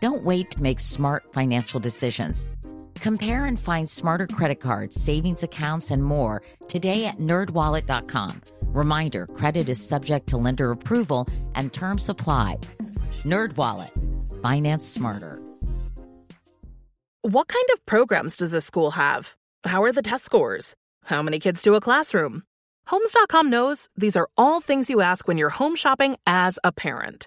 Don't wait to make smart financial decisions. Compare and find smarter credit cards, savings accounts, and more today at nerdwallet.com. Reminder credit is subject to lender approval and terms apply. NerdWallet, finance smarter. What kind of programs does this school have? How are the test scores? How many kids do a classroom? Homes.com knows these are all things you ask when you're home shopping as a parent.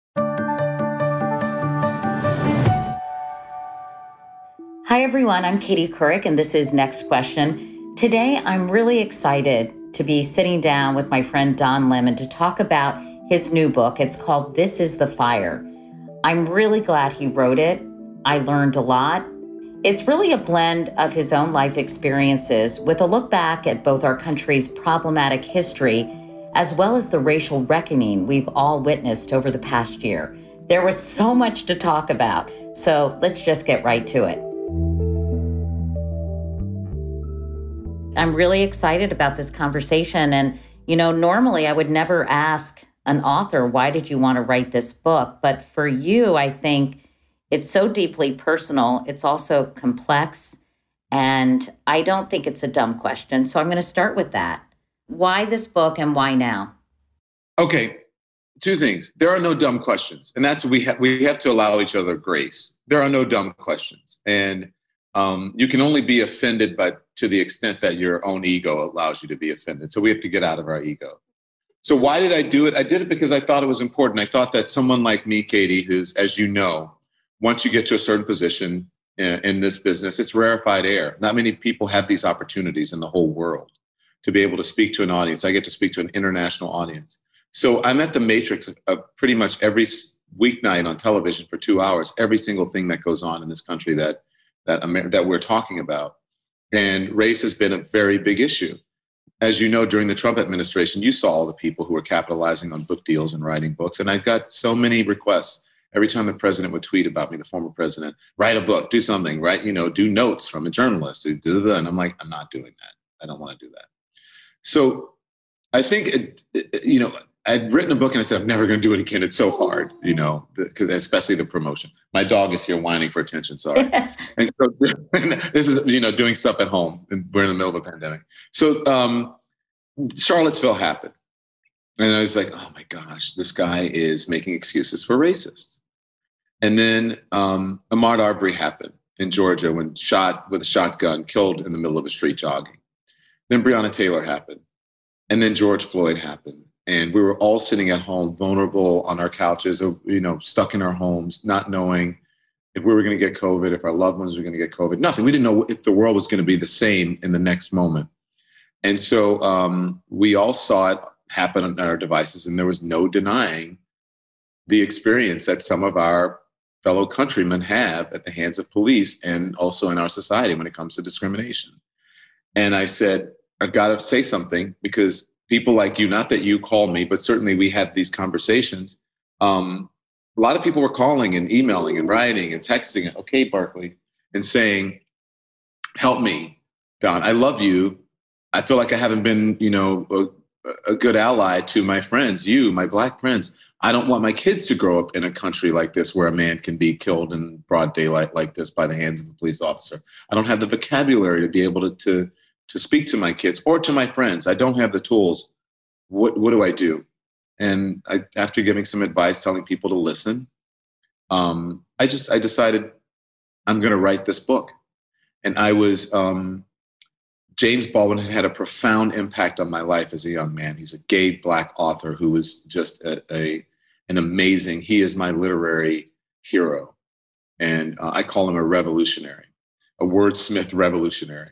Hi, everyone. I'm Katie Couric, and this is Next Question. Today, I'm really excited to be sitting down with my friend Don Lemon to talk about his new book. It's called This is the Fire. I'm really glad he wrote it. I learned a lot. It's really a blend of his own life experiences with a look back at both our country's problematic history as well as the racial reckoning we've all witnessed over the past year. There was so much to talk about, so let's just get right to it. I'm really excited about this conversation. And, you know, normally I would never ask an author, why did you want to write this book? But for you, I think it's so deeply personal. It's also complex. And I don't think it's a dumb question. So I'm going to start with that. Why this book and why now? Okay, two things. There are no dumb questions. And that's we have we have to allow each other grace. There are no dumb questions. And um, you can only be offended by to the extent that your own ego allows you to be offended. So we have to get out of our ego. So why did I do it? I did it because I thought it was important. I thought that someone like me, Katie, who's, as you know, once you get to a certain position in, in this business, it's rarefied air. Not many people have these opportunities in the whole world to be able to speak to an audience. I get to speak to an international audience. So I'm at the matrix of, pretty much every weeknight on television for two hours, every single thing that goes on in this country that that Amer- that we're talking about. And race has been a very big issue. As you know, during the Trump administration, you saw all the people who were capitalizing on book deals and writing books. And I got so many requests every time the president would tweet about me, the former president, write a book, do something, right? You know, do notes from a journalist. And I'm like, I'm not doing that. I don't want to do that. So I think, you know, I'd written a book and I said, I'm never going to do it again. It's so hard, you know, because especially the promotion. My dog is here whining for attention. Sorry. and so this is, you know, doing stuff at home and we're in the middle of a pandemic. So um, Charlottesville happened. And I was like, oh my gosh, this guy is making excuses for racists. And then um, Ahmaud Arbery happened in Georgia when shot with a shotgun, killed in the middle of a street jogging. Then Breonna Taylor happened. And then George Floyd happened and we were all sitting at home vulnerable on our couches or you know stuck in our homes not knowing if we were going to get covid if our loved ones were going to get covid nothing. We didn't know if the world was going to be the same in the next moment. And so um, we all saw it happen on our devices and there was no denying the experience that some of our fellow countrymen have at the hands of police and also in our society when it comes to discrimination. And i said I've got to say something because people like you, not that you call me, but certainly we had these conversations. Um, a lot of people were calling and emailing and writing and texting, okay, Barkley, and saying, help me, Don. I love you. I feel like I haven't been, you know, a, a good ally to my friends, you, my black friends. I don't want my kids to grow up in a country like this where a man can be killed in broad daylight like this by the hands of a police officer. I don't have the vocabulary to be able to to, to speak to my kids or to my friends. I don't have the tools. What what do I do? And I, after giving some advice, telling people to listen, um, I just I decided I'm going to write this book. And I was um, James Baldwin had a profound impact on my life as a young man. He's a gay black author who was just a, a an amazing. He is my literary hero, and uh, I call him a revolutionary, a wordsmith revolutionary.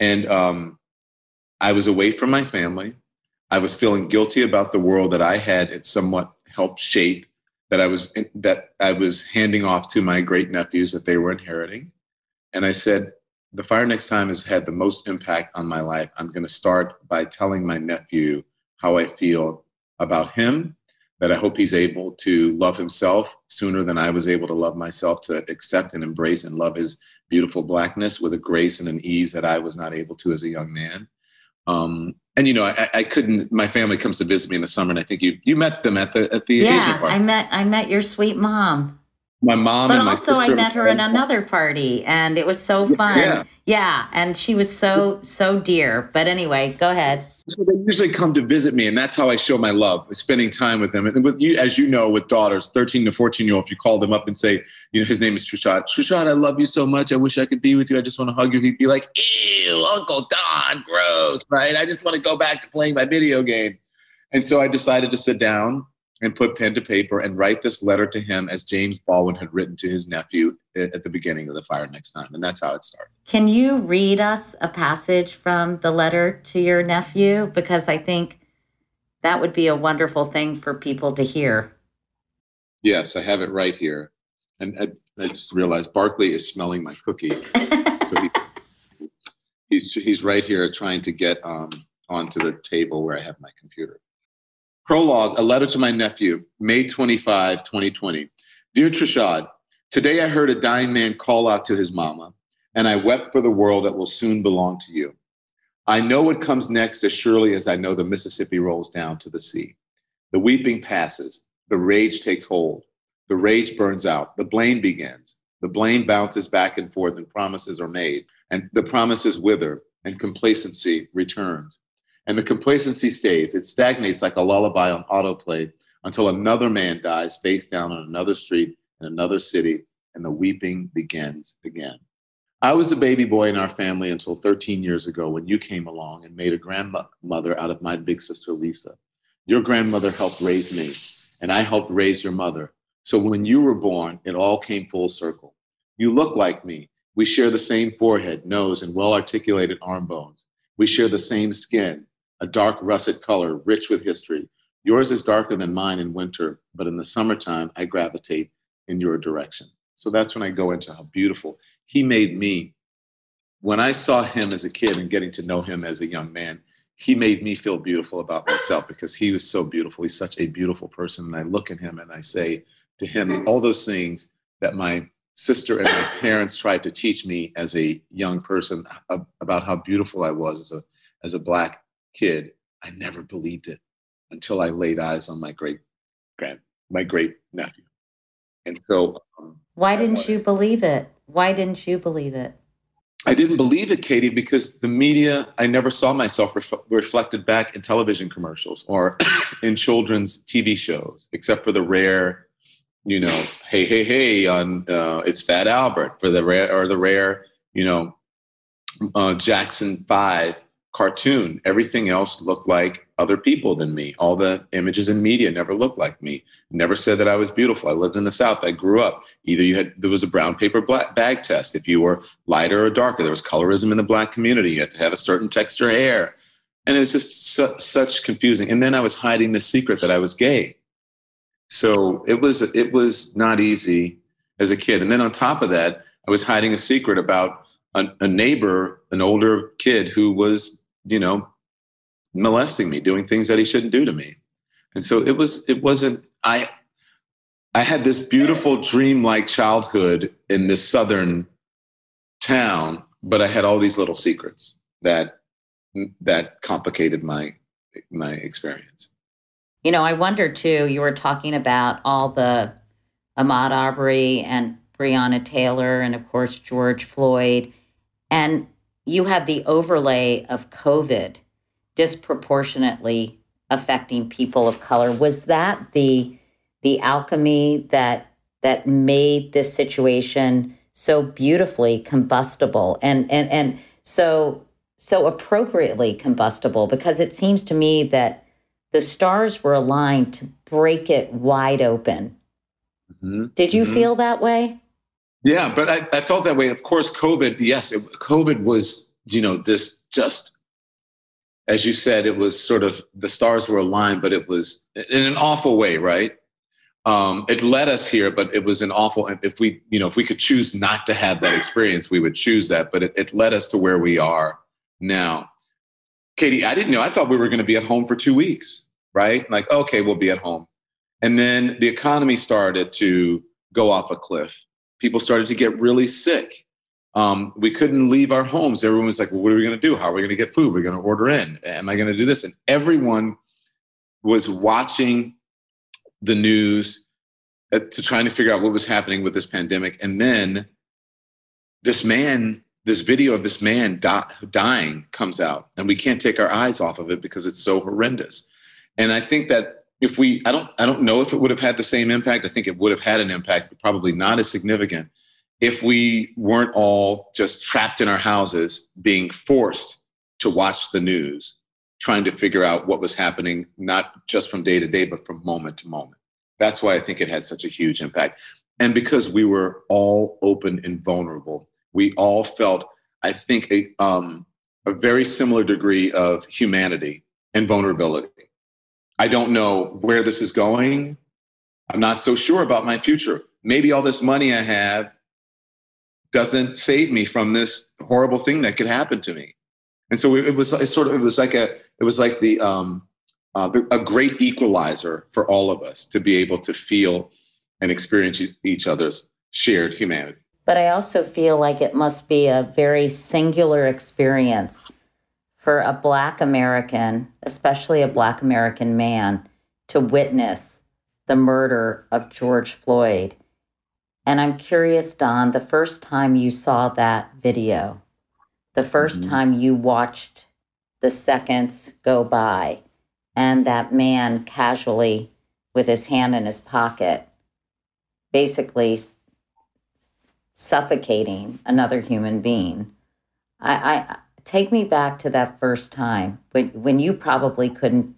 And um, I was away from my family. I was feeling guilty about the world that I had it somewhat helped shape that I was that I was handing off to my great nephews that they were inheriting. And I said, the fire next time has had the most impact on my life. I'm going to start by telling my nephew how I feel about him, that I hope he's able to love himself sooner than I was able to love myself, to accept and embrace and love his beautiful blackness with a grace and an ease that I was not able to as a young man. Um, and you know, I, I, couldn't. My family comes to visit me in the summer, and I think you you met them at the at the yeah. I met I met your sweet mom my mom but also i met her at another party and it was so fun yeah. yeah and she was so so dear but anyway go ahead so they usually come to visit me and that's how i show my love spending time with them. And with you as you know with daughters 13 to 14 year old if you call them up and say you know his name is Trishad Trishad I love you so much. I wish I could be with you. I just want to hug you. He'd be like ew Uncle Don gross right? I just want to go back to playing my video game. And so I decided to sit down and put pen to paper and write this letter to him as James Baldwin had written to his nephew at the beginning of the fire next time. And that's how it started. Can you read us a passage from the letter to your nephew? Because I think that would be a wonderful thing for people to hear. Yes, I have it right here. And I, I just realized Barkley is smelling my cookie. so he, he's, he's right here trying to get um, onto the table where I have my computer. Prologue, a letter to my nephew, May 25, 2020. Dear Trishad, today I heard a dying man call out to his mama, and I wept for the world that will soon belong to you. I know what comes next as surely as I know the Mississippi rolls down to the sea. The weeping passes, the rage takes hold, the rage burns out, the blame begins. The blame bounces back and forth, and promises are made, and the promises wither, and complacency returns. And the complacency stays. It stagnates like a lullaby on autoplay until another man dies face down on another street in another city, and the weeping begins again. I was a baby boy in our family until 13 years ago when you came along and made a grandmother out of my big sister Lisa. Your grandmother helped raise me, and I helped raise your mother. So when you were born, it all came full circle. You look like me. We share the same forehead, nose, and well articulated arm bones. We share the same skin a dark russet color, rich with history. Yours is darker than mine in winter, but in the summertime, I gravitate in your direction. So that's when I go into how beautiful he made me. When I saw him as a kid and getting to know him as a young man, he made me feel beautiful about myself because he was so beautiful. He's such a beautiful person. And I look at him and I say to him all those things that my sister and my parents tried to teach me as a young person about how beautiful I was as a as a black kid, I never believed it until I laid eyes on my great grand, my great nephew. And so, um, why didn't you believe it? Why didn't you believe it? I didn't believe it, Katie, because the media, I never saw myself ref- reflected back in television commercials or in children's TV shows, except for the rare, you know, hey, hey, hey, on uh, it's Fat Albert for the rare or the rare, you know, uh, Jackson Five cartoon. Everything else looked like other people than me. All the images in media never looked like me. Never said that I was beautiful. I lived in the South. I grew up. Either you had there was a brown paper bag test. If you were lighter or darker, there was colorism in the black community. You had to have a certain texture hair, and it was just su- such confusing. And then I was hiding the secret that I was gay. So it was it was not easy as a kid. And then on top of that, I was hiding a secret about a, a neighbor, an older kid who was you know, molesting me, doing things that he shouldn't do to me. And so it was, it wasn't, I, I had this beautiful dream-like childhood in this southern town but I had all these little secrets that that complicated my my experience. You know, I wonder too. You were talking about all the Ahmaud Arbery and Breonna Taylor, and of course George Floyd, and you had the overlay of COVID disproportionately affecting people of color. Was that the the alchemy that that made this situation so beautifully combustible and and and so so appropriately combustible because it seems to me that the stars were aligned to break it wide open. Mm-hmm. Did you mm-hmm. feel that way? Yeah, but I, I, felt that way. Of course, COVID, yes, it, COVID was, you know, this just, as you said, it was sort of the stars were aligned, but it was in an awful way, right? Um, it led us here, but it was an awful. If we, you know, if we could choose not to have that experience, we would choose that. But it, it led us to where we are now. Katie, I didn't know. I thought we were going to be at home for two weeks, right? Like, okay, we'll be at home. And then the economy started to go off a cliff. People started to get really sick. Um, we couldn't leave our homes. Everyone was like, well, what are we going to do? How are we going to get food? We're going to order in. Am I going to do this? And everyone was watching the news uh, to trying to figure out what was happening with this pandemic. And then this man this video of this man dying comes out and we can't take our eyes off of it because it's so horrendous and i think that if we i don't i don't know if it would have had the same impact. I think it would have had an impact but probably not as significant if we weren't all just trapped in our houses being forced to watch the news trying to figure out what was happening not just from day to day but from moment to moment. That's why i think it had such a huge impact. And because we were all open and vulnerable we all felt, I think, a, um, a very similar degree of humanity and vulnerability. I don't know where this is going. I'm not so sure about my future. Maybe all this money I have doesn't save me from this horrible thing that could happen to me. And so it was it sort of it was like a it was like the um, uh, a great equalizer for all of us to be able to feel and experience each other's shared humanity. But I also feel like it must be a very singular experience for a Black American, especially a Black American man, to witness the murder of George Floyd. And I'm curious, Don, the first time you saw that video, the 1st mm-hmm. time you watched the seconds go by, and that man casually, with his hand in his pocket, basically suffocating another human being. I, I take me back to that first time when when you probably couldn't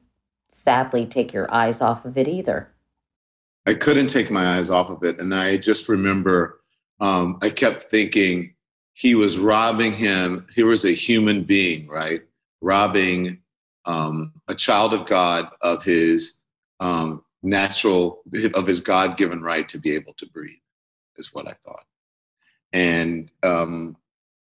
sadly take your eyes off of it either. I couldn't take my eyes off of it, and I just remember um, I kept thinking he was robbing him. He was a human being, right? Robbing um, a child of God of his um, natural, of his God given right to be able to breathe, is what I thought and um,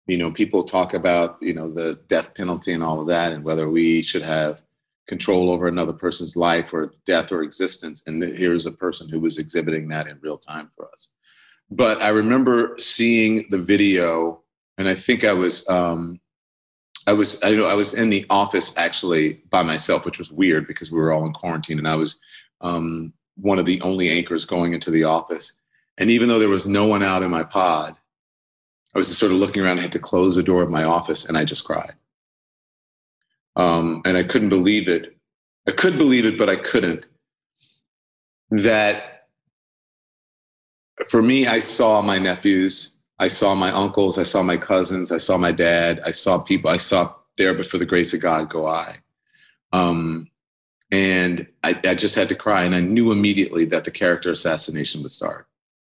you know people talk about you know the death penalty and all of that and whether we should have control over another person's life or death or existence. And here's a person who was exhibiting that in real time for us. But i remember seeing the video and i think i was um, i was i know i was in the office actually by myself which was weird because we were all in quarantine and i was um, one of the only anchors going into the office. And even though there was no one out in my pod I was just sort of looking around. I had to close the door of my office and I just cried. Um, and I couldn't believe it. I could believe it, but I couldn't. That for me, I saw my nephews, I saw my uncles, I saw my cousins, I saw my dad, I saw people, I saw there, but for the grace of God, go I. Um, and I, I just had to cry. And I knew immediately that the character assassination would start.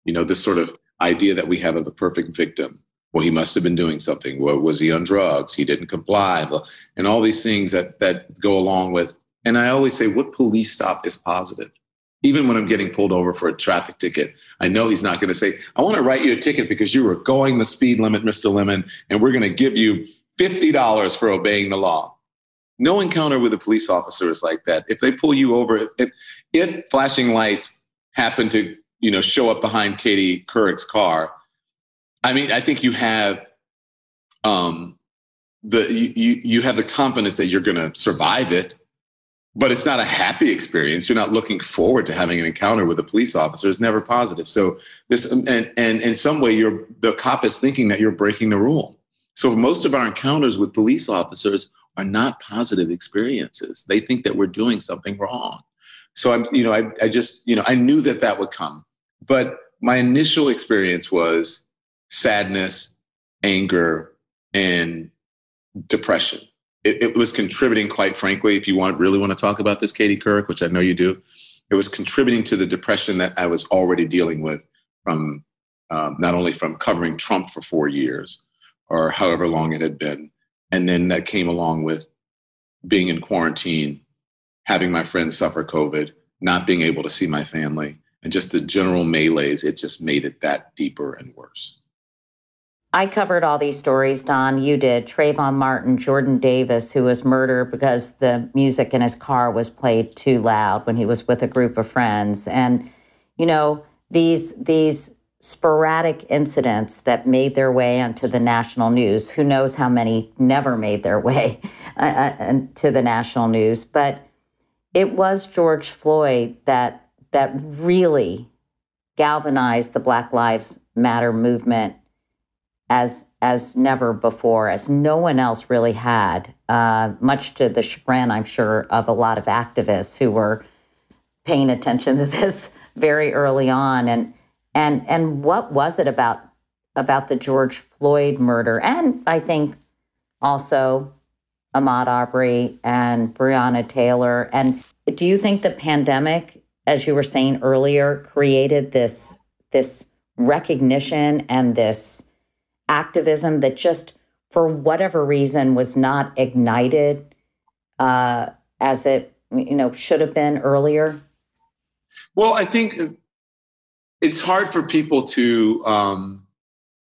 You know, this sort of idea that we have of the perfect victim well, he must have been doing something. Well, was he on drugs? He didn't comply, and all these things that that go along with. And I always say, what police stop is positive? Even when I'm getting pulled over for a traffic ticket, I know he's not going to say, "I want to write you a ticket because you were going the speed limit, Mr. Lemon, and we're going to give you fifty dollars for obeying the law." No encounter with a police officer is like that. If they pull you over, if, if flashing lights happen to you know show up behind Katie Couric's car I mean, I think you have um, the you you have the confidence that you're going to survive it, but it's not a happy experience. You're not looking forward to having an encounter with a police officer. It's never positive. So this and and in some way, you're the cop is thinking that you're breaking the rule. So most of our encounters with police officers are not positive experiences. They think that we're doing something wrong. So I'm, you know, I, I just, you know, I knew that that would come. But my initial experience was sadness, anger, and depression. It, it, was contributing, quite frankly, if you want really want to talk about this, Katie Couric, which I know you do, it was contributing to the depression that I was already dealing with from um, not only from covering Trump for four years or however long it had been, and then that came along with being in quarantine, having my friends suffer COVID, not being able to see my family, and just the general melees. It just made it that deeper and worse. I covered all these stories, Don. You did. Trayvon Martin, Jordan Davis, who was murdered because the music in his car was played too loud when he was with a group of friends. And, you know, these these sporadic incidents that made their way onto the national news. Who knows how many never made their way uh, uh, to the national news? But it was George Floyd that that really galvanized the Black Lives Matter movement as as never before, as no one else really had. Uh, much to the chagrin, I'm sure, of a lot of activists who were paying attention to this very early on. And and and what was it about about the George Floyd murder? And I think also Ahmaud Arbery and Breonna Taylor. And do you think the pandemic, as you were saying earlier, created this this recognition and this activism that just for whatever reason was not ignited uh, as it you know should have been earlier? Well, I think it's hard for people to um,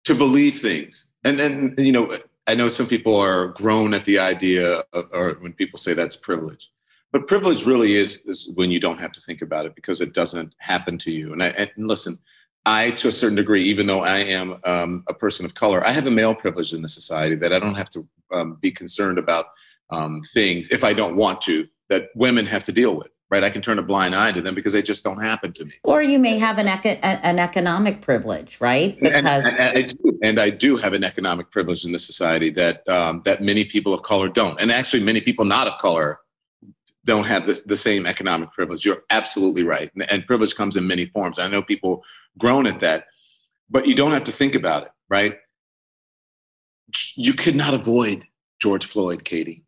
to believe things, and then you know I know some people are grown at the idea of, or when people say that's privilege. But privilege really is, is when you don't have to think about it because it doesn't happen to you. And, I, and listen, I, to a certain degree, even though I am um, a person of color, I have a male privilege in the society that I don't have to um, be concerned about um, things if I don't want to that women have to deal with. Right, I can turn a blind eye to them because they just don't happen to me. Or you may have an eco- an economic privilege, right? Because and, and, I do, and, I do, have an economic privilege in this society that um, that many people of color don't, and actually many people not of color don't have the, the same economic privilege. You're absolutely right. And, and privilege comes in many forms. I know people groan at that, but you don't have to think about it, right? You could not avoid George Floyd, Katie.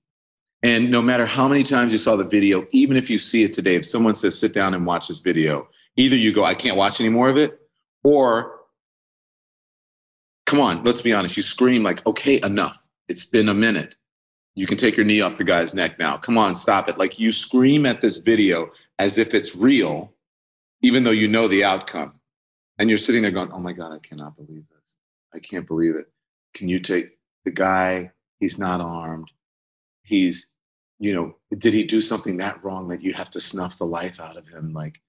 And no matter how many times you saw the video, even if you see it today, if someone says, sit down and watch this video, either you go, I can't watch any more of it, or come on, let's be honest, you scream like, okay, enough. It's been a minute. You can take your knee off the guy's neck now. Come on, stop it. Like you scream at this video as if it's real, even though you know the outcome. And you're sitting there going, oh my God, I cannot believe this. I can't believe it. Can you take the guy? He's not armed. He's, you know, did he do something that wrong that you have to snuff the life out of him? Like,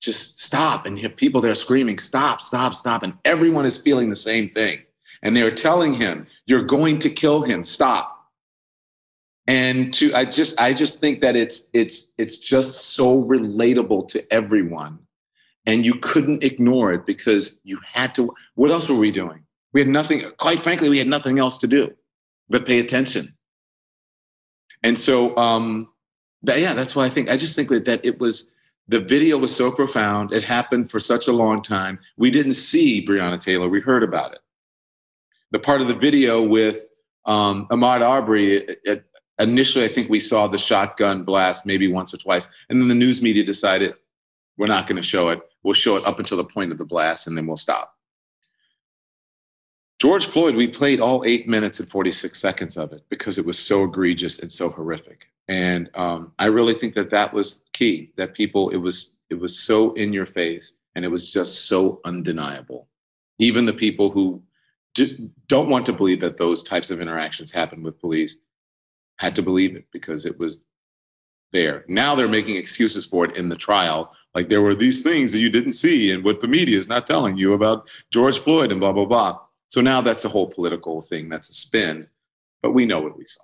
just stop. And you have people there screaming, stop, stop, stop. And everyone is feeling the same thing. And they're telling him, you're going to kill him, stop and to i just i just think that it's it's it's just so relatable to everyone and you couldn't ignore it because you had to what else were we doing we had nothing quite frankly we had nothing else to do but pay attention and so um that, yeah that's why i think i just think that it was the video was so profound it happened for such a long time we didn't see breonna taylor we heard about it the part of the video with um, Ahmaud Arbery, it, it, initially, I think we saw the shotgun blast maybe once or twice. And then the news media decided we're not going to show it. We'll show it up until the point of the blast and then we'll stop. George Floyd, we played all eight minutes and 46 seconds of it because it was so egregious and so horrific. And um, I really think that that was key. That people, it was it was so in your face, and it was just so undeniable. Even the people who d- don't want to believe that those types of interactions happen with police had to believe it because it was there. Now they're making excuses for it in the trial. Like there were these things that you didn't see and what the media is not telling you about George Floyd and blah, blah, blah. So now that's a whole political thing. That's a spin, but we know what we saw.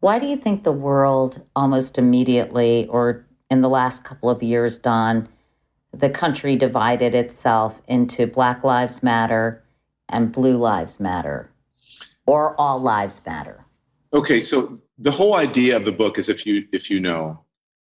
Why do you think the world almost immediately, or in the last couple of years, Don, the country divided itself into Black Lives Matter and Blue Lives Matter, or All Lives Matter? Okay, so the whole idea of the book is if you if you know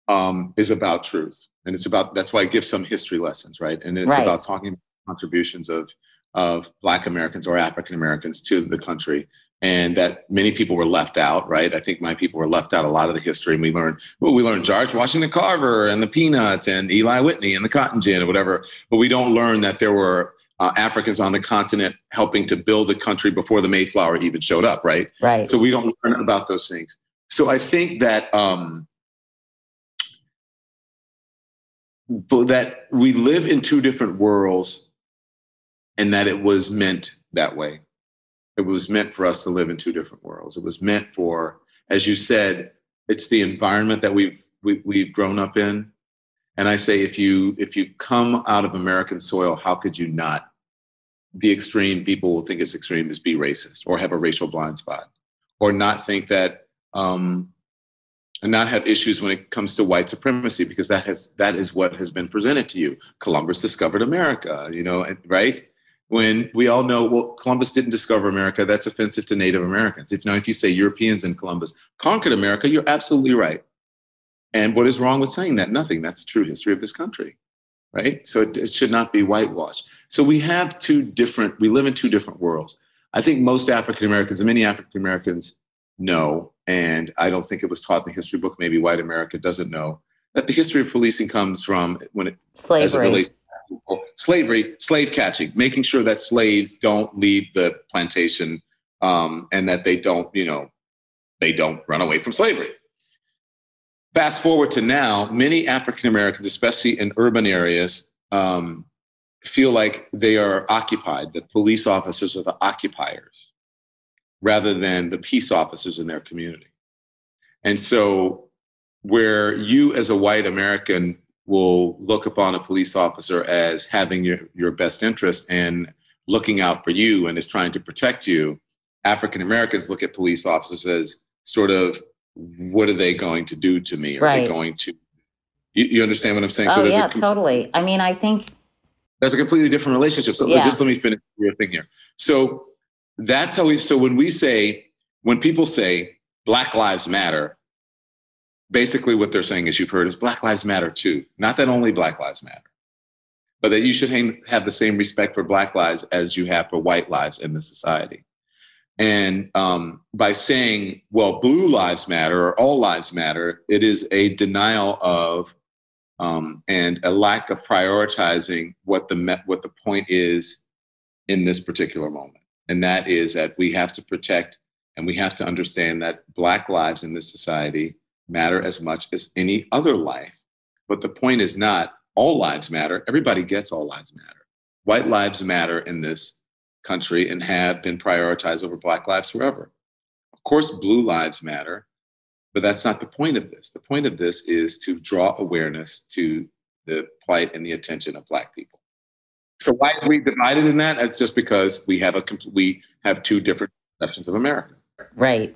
um, is about truth, and it's about that's why I give some history lessons, right? And it's Right. about talking about contributions of of Black Americans or African Americans to the country, and that many people were left out, right? I think my people were left out a lot of the history, and we learned well, we learned George Washington Carver and the Peanuts and Eli Whitney and the Cotton Gin or whatever, but we don't learn that there were uh, Africans on the continent helping to build the country before the Mayflower even showed up, right? Right. So we don't learn about those things. So I think that um, that we live in two different worlds, and that it was meant that way. It was meant for us to live in two different worlds. It was meant for, as you said, it's the environment that we've we, we've grown up in. And I say, if you if you come out of American soil, how could you not? The extreme people will think it's extreme is be racist or have a racial blind spot or not think that um, and not have issues when it comes to white supremacy because that has that is what has been presented to you. Columbus discovered America, you know, right? When we all know, well, Columbus didn't discover America. That's offensive to Native Americans. If now, if you say Europeans and Columbus conquered America, you're absolutely right. And what is wrong with saying that? Nothing. That's the true history of this country, right? So it, it should not be whitewashed. So we have two different. We live in two different worlds. I think most African Americans and many African Americans know, and I don't think it was taught in the history book. Maybe white America doesn't know that the history of policing comes from when it as it Slavery. relates. Slavery, slave catching, making sure that slaves don't leave the plantation um, and that they don't, you know, they don't run away from slavery. Fast forward to now, many African Americans, especially in urban areas, um, feel like they are occupied, that police officers are the occupiers rather than the peace officers in their community. And so, where you as a white American will look upon a police officer as having your, your best interest and looking out for you and is trying to protect you, African Americans look at police officers as sort of, what are they going to do to me? Are Right. they going to, you, you understand what I'm saying? oh, there's yeah, a totally. I mean, I think, that's a completely different relationship. So Yeah. just let me finish your thing here. So that's how we. So when we say, when people say Black Lives Matter, basically what they're saying, as you've heard, is Black Lives Matter too. Not that only Black Lives Matter, but that you should have the same respect for Black lives as you have for white lives in the society. And um, by saying, well, blue lives matter or all lives matter, it is a denial of um, and a lack of prioritizing what the me- what the point is in this particular moment, and that is that we have to protect and we have to understand that Black lives in this society matter as much as any other life. But the point is not all lives matter. Everybody gets all lives matter. White lives matter in this country and have been prioritized over Black lives forever. Of course, blue lives matter, but that's not the point of this. The point of this is to draw awareness to the plight and the attention of Black people. So why are we divided in that? It's just because we have a we have two different perceptions of America. right.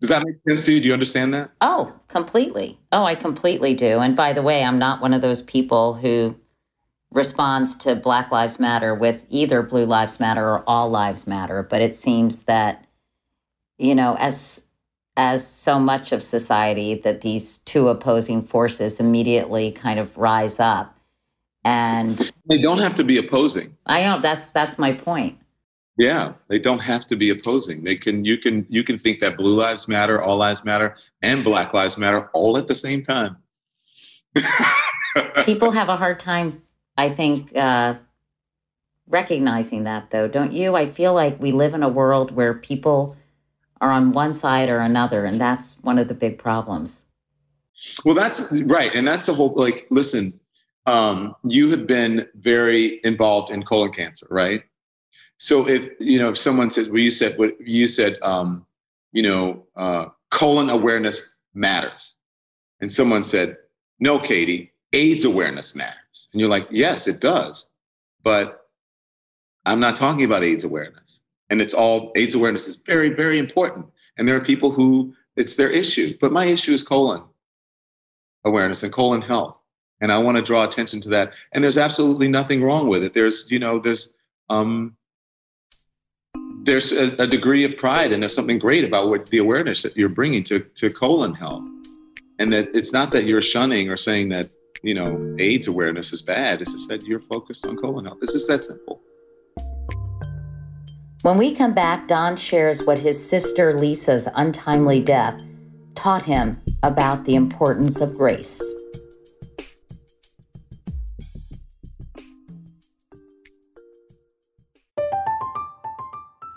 Does that make sense to you? Do you understand that? Oh, completely. Oh, I completely do. And by the way, I'm not one of those people who responds to Black Lives Matter with either Blue Lives Matter or All Lives Matter, but it seems that you know, as as so much of society that these two opposing forces immediately kind of rise up. And They don't have to be opposing. I know that's that's my point. Yeah, they don't have to be opposing. They can you can you can think that blue lives matter, all lives matter, and black lives matter all at the same time. People have a hard time, I think, uh, recognizing that, though, don't you? I feel like we live in a world where people are on one side or another, and that's one of the big problems. Well, that's right, and that's the whole. Like, listen, um, you have been very involved in colon cancer, right? So if you know if someone says, well, you said what you said, um, you know, uh, colon awareness matters, and someone said, no, Katie, AIDS awareness matters, and you're like, yes, it does, but I'm not talking about AIDS awareness. And it's all AIDS awareness is very, very important. And there are people who it's their issue. But my issue is colon awareness and colon health. And I want to draw attention to that. And there's absolutely nothing wrong with it. There's, you know, there's um there's a, a degree of pride and there's something great about what the awareness that you're bringing to, to colon health. And that it's not that you're shunning or saying that, you know, AIDS awareness is bad. It's just that you're focused on colon health. It's just that simple. When we come back, Don shares what his sister Lisa's untimely death taught him about the importance of grace.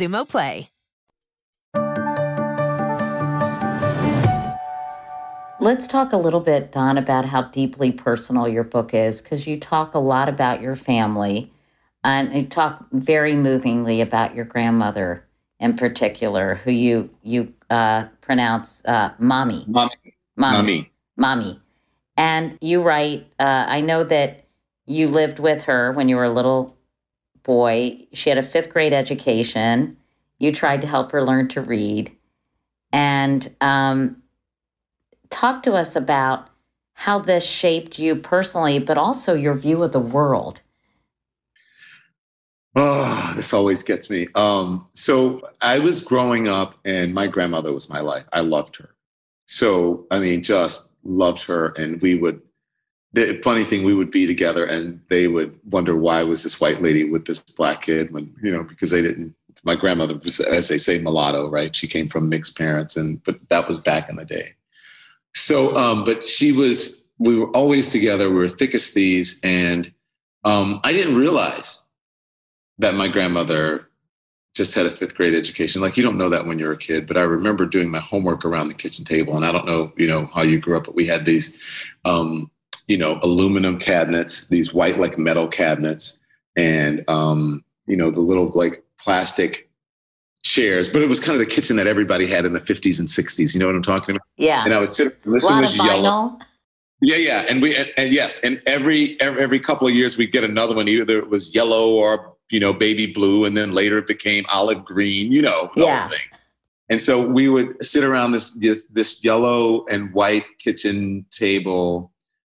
Xumo Play. Let's talk a little bit, Don, about how deeply personal your book is, because you talk a lot about your family and you talk very movingly about your grandmother in particular, who you you uh, pronounce uh, mommy. Mommy. Mommy. Mommy. And you write, uh, I know that you lived with her when you were a little boy. She had a fifth grade education. You tried to help her learn to read. And um, talk to us about how this shaped you personally, but also your view of the world. Oh, this always gets me. Um, so I was growing up, and my grandmother was my life. I loved her. So, I mean, just loved her. And we would, the funny thing, we would be together and they would wonder why was this white lady with this black kid when, you know, because they didn't, my grandmother was, as they say, mulatto, right? She came from mixed parents and, but that was back in the day. So, um, but she was, we were always together. We were thick as thieves. And um, I didn't realize that my grandmother just had a fifth grade education. Like you don't know that when you're a kid, but I remember doing my homework around the kitchen table. And I don't know, you know, how you grew up, but we had these, um, you know, aluminum cabinets, these white like metal cabinets, and um, you know, the little like plastic chairs. But it was kind of the kitchen that everybody had in the 50s and 60s. You know what I'm talking about? Yeah. And I would sit. This was yellow. Yeah, yeah, and we and, and yes, and every, every every couple of years we'd get another one. Either it was yellow or you know baby blue, and then later it became olive green. You know, the Yeah. whole thing. And so we would sit around this this this yellow and white kitchen table,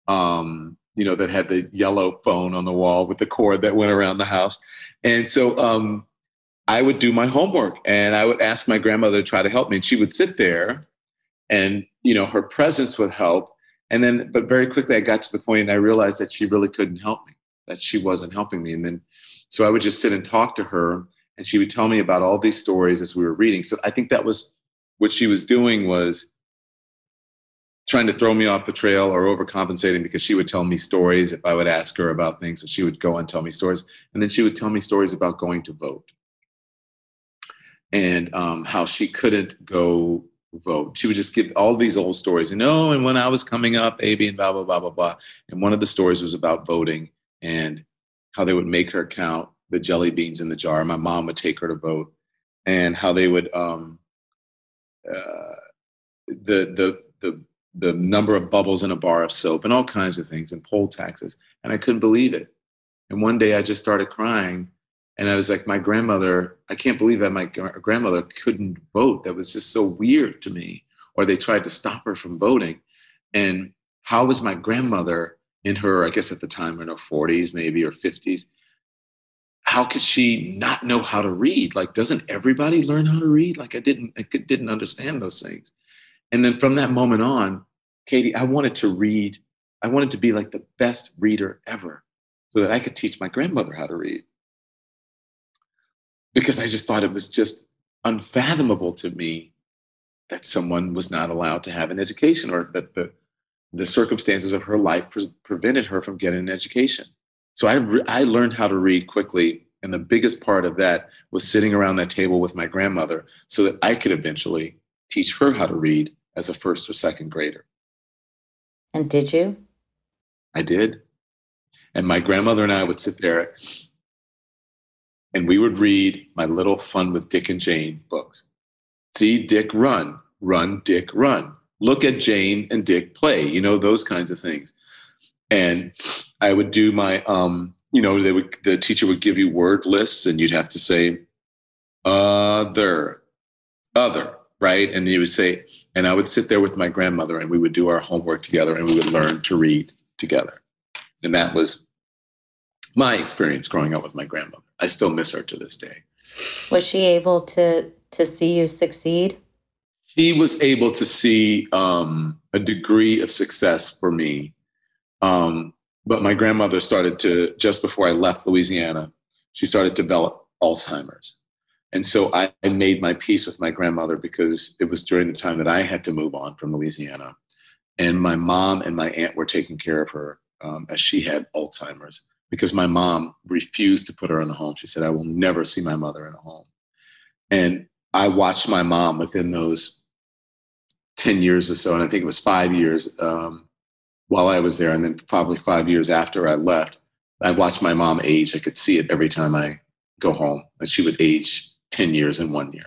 um, you know, that had the yellow phone on the wall with the cord that went around the house. And so um, I would do my homework, and I would ask my grandmother to try to help me, and she would sit there, and you know, her presence would help. And then, but very quickly, I got to the point and I realized that she really couldn't help me, that she wasn't helping me. And then, so I would just sit and talk to her, and she would tell me about all these stories as we were reading. So I think that was what she was doing was trying to throw me off the trail or overcompensating because she would tell me stories if I would ask her about things. And she would go and tell me stories. And then she would tell me stories about going to vote and um, how she couldn't go vote. She would just give all these old stories. And oh, and when I was coming up, AB and blah, blah, blah, blah, blah. And one of the stories was about voting and how they would make her count the jelly beans in the jar. My mom would take her to vote and how they would, um, uh, the, the, the the number of bubbles in a bar of soap and all kinds of things and poll taxes. And I couldn't believe it. And one day I just started crying. And I was like, my grandmother, I can't believe that my grandmother couldn't vote. That was just so weird to me. Or they tried to stop her from voting. And how was my grandmother in her, I guess at the time in her 40s, maybe or 50s, how could she not know how to read? Like, doesn't everybody learn how to read? Like, I didn't, I didn't understand those things. And then from that moment on, Katie, I wanted to read. I wanted to be like the best reader ever so that I could teach my grandmother how to read. Because I just thought it was just unfathomable to me that someone was not allowed to have an education or that the, the circumstances of her life pre- prevented her from getting an education. So I, re- I learned how to read quickly. And the biggest part of that was sitting around that table with my grandmother so that I could eventually teach her how to read as a first or second grader. And did you? I did. And my grandmother and I would sit there and we would read my little Fun with Dick and Jane books. See Dick run, run, Dick, run. Look at Jane and Dick play, you know, those kinds of things. And I would do my, um, you know, they would, the teacher would give you word lists and you'd have to say, other, other, right? And you would say, and I would sit there with my grandmother and we would do our homework together and we would learn to read together. And that was my experience growing up with my grandmother. I still miss her to this day. Was she able to to see you succeed? She was able to see um, a degree of success for me. Um, but my grandmother started to, just before I left Louisiana, she started to develop Alzheimer's. And so I, made my peace with my grandmother because it was during the time that I had to move on from Louisiana. And my mom and my aunt were taking care of her um, as she had Alzheimer's because my mom refused to put her in a home. She said, I will never see my mother in a home. And I watched my mom within those 10 years or so, and I think it was five years um, while I was there, and then probably five years after I left. I watched my mom age. I could see it every time I go home, and she would age 10 years in one year.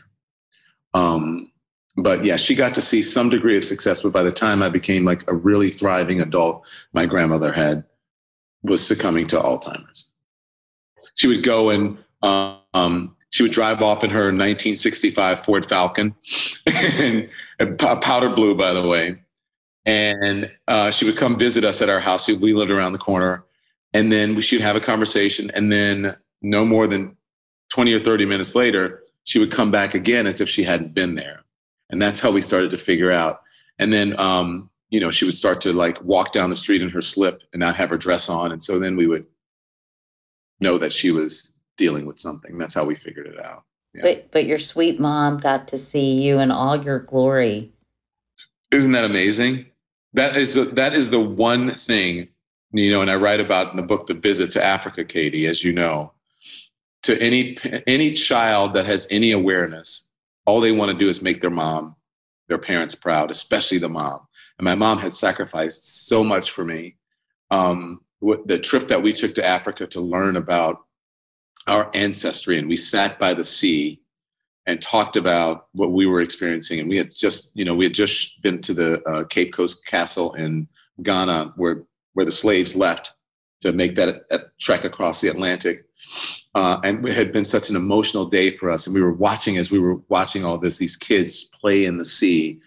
Um, but yeah, she got to see some degree of success. But by the time I became like a really thriving adult, my grandmother had was succumbing to Alzheimer's. She would go and um, she would drive off in her 1965 Ford Falcon, and powder blue, by the way. And uh, she would come visit us at our house. We lived around the corner, and then she'd have a conversation. And then no more than 20 or 30 minutes later, she would come back again as if she hadn't been there. And that's how we started to figure out. And then, um, you know, she would start to like walk down the street in her slip and not have her dress on. And so then we would know that she was dealing with something. That's how we figured it out. Yeah. But but your sweet mom got to see you in all your glory. Isn't that amazing? That is the, that is the one thing, you know, and I write about in the book The Visit to Africa, Katie, as you know, to any any child that has any awareness all they want to do is make their mom their parents proud especially the mom. And my mom had sacrificed so much for me. Um, the trip that we took to africa to learn about our ancestry and we sat by the sea and talked about what we were experiencing. And we had just you know we had just been to the uh, cape coast castle in ghana where where the slaves left to make that, that trek across the atlantic uh, and it had been such an emotional day for us. And we were watching as we were watching all this, these kids play in the sea,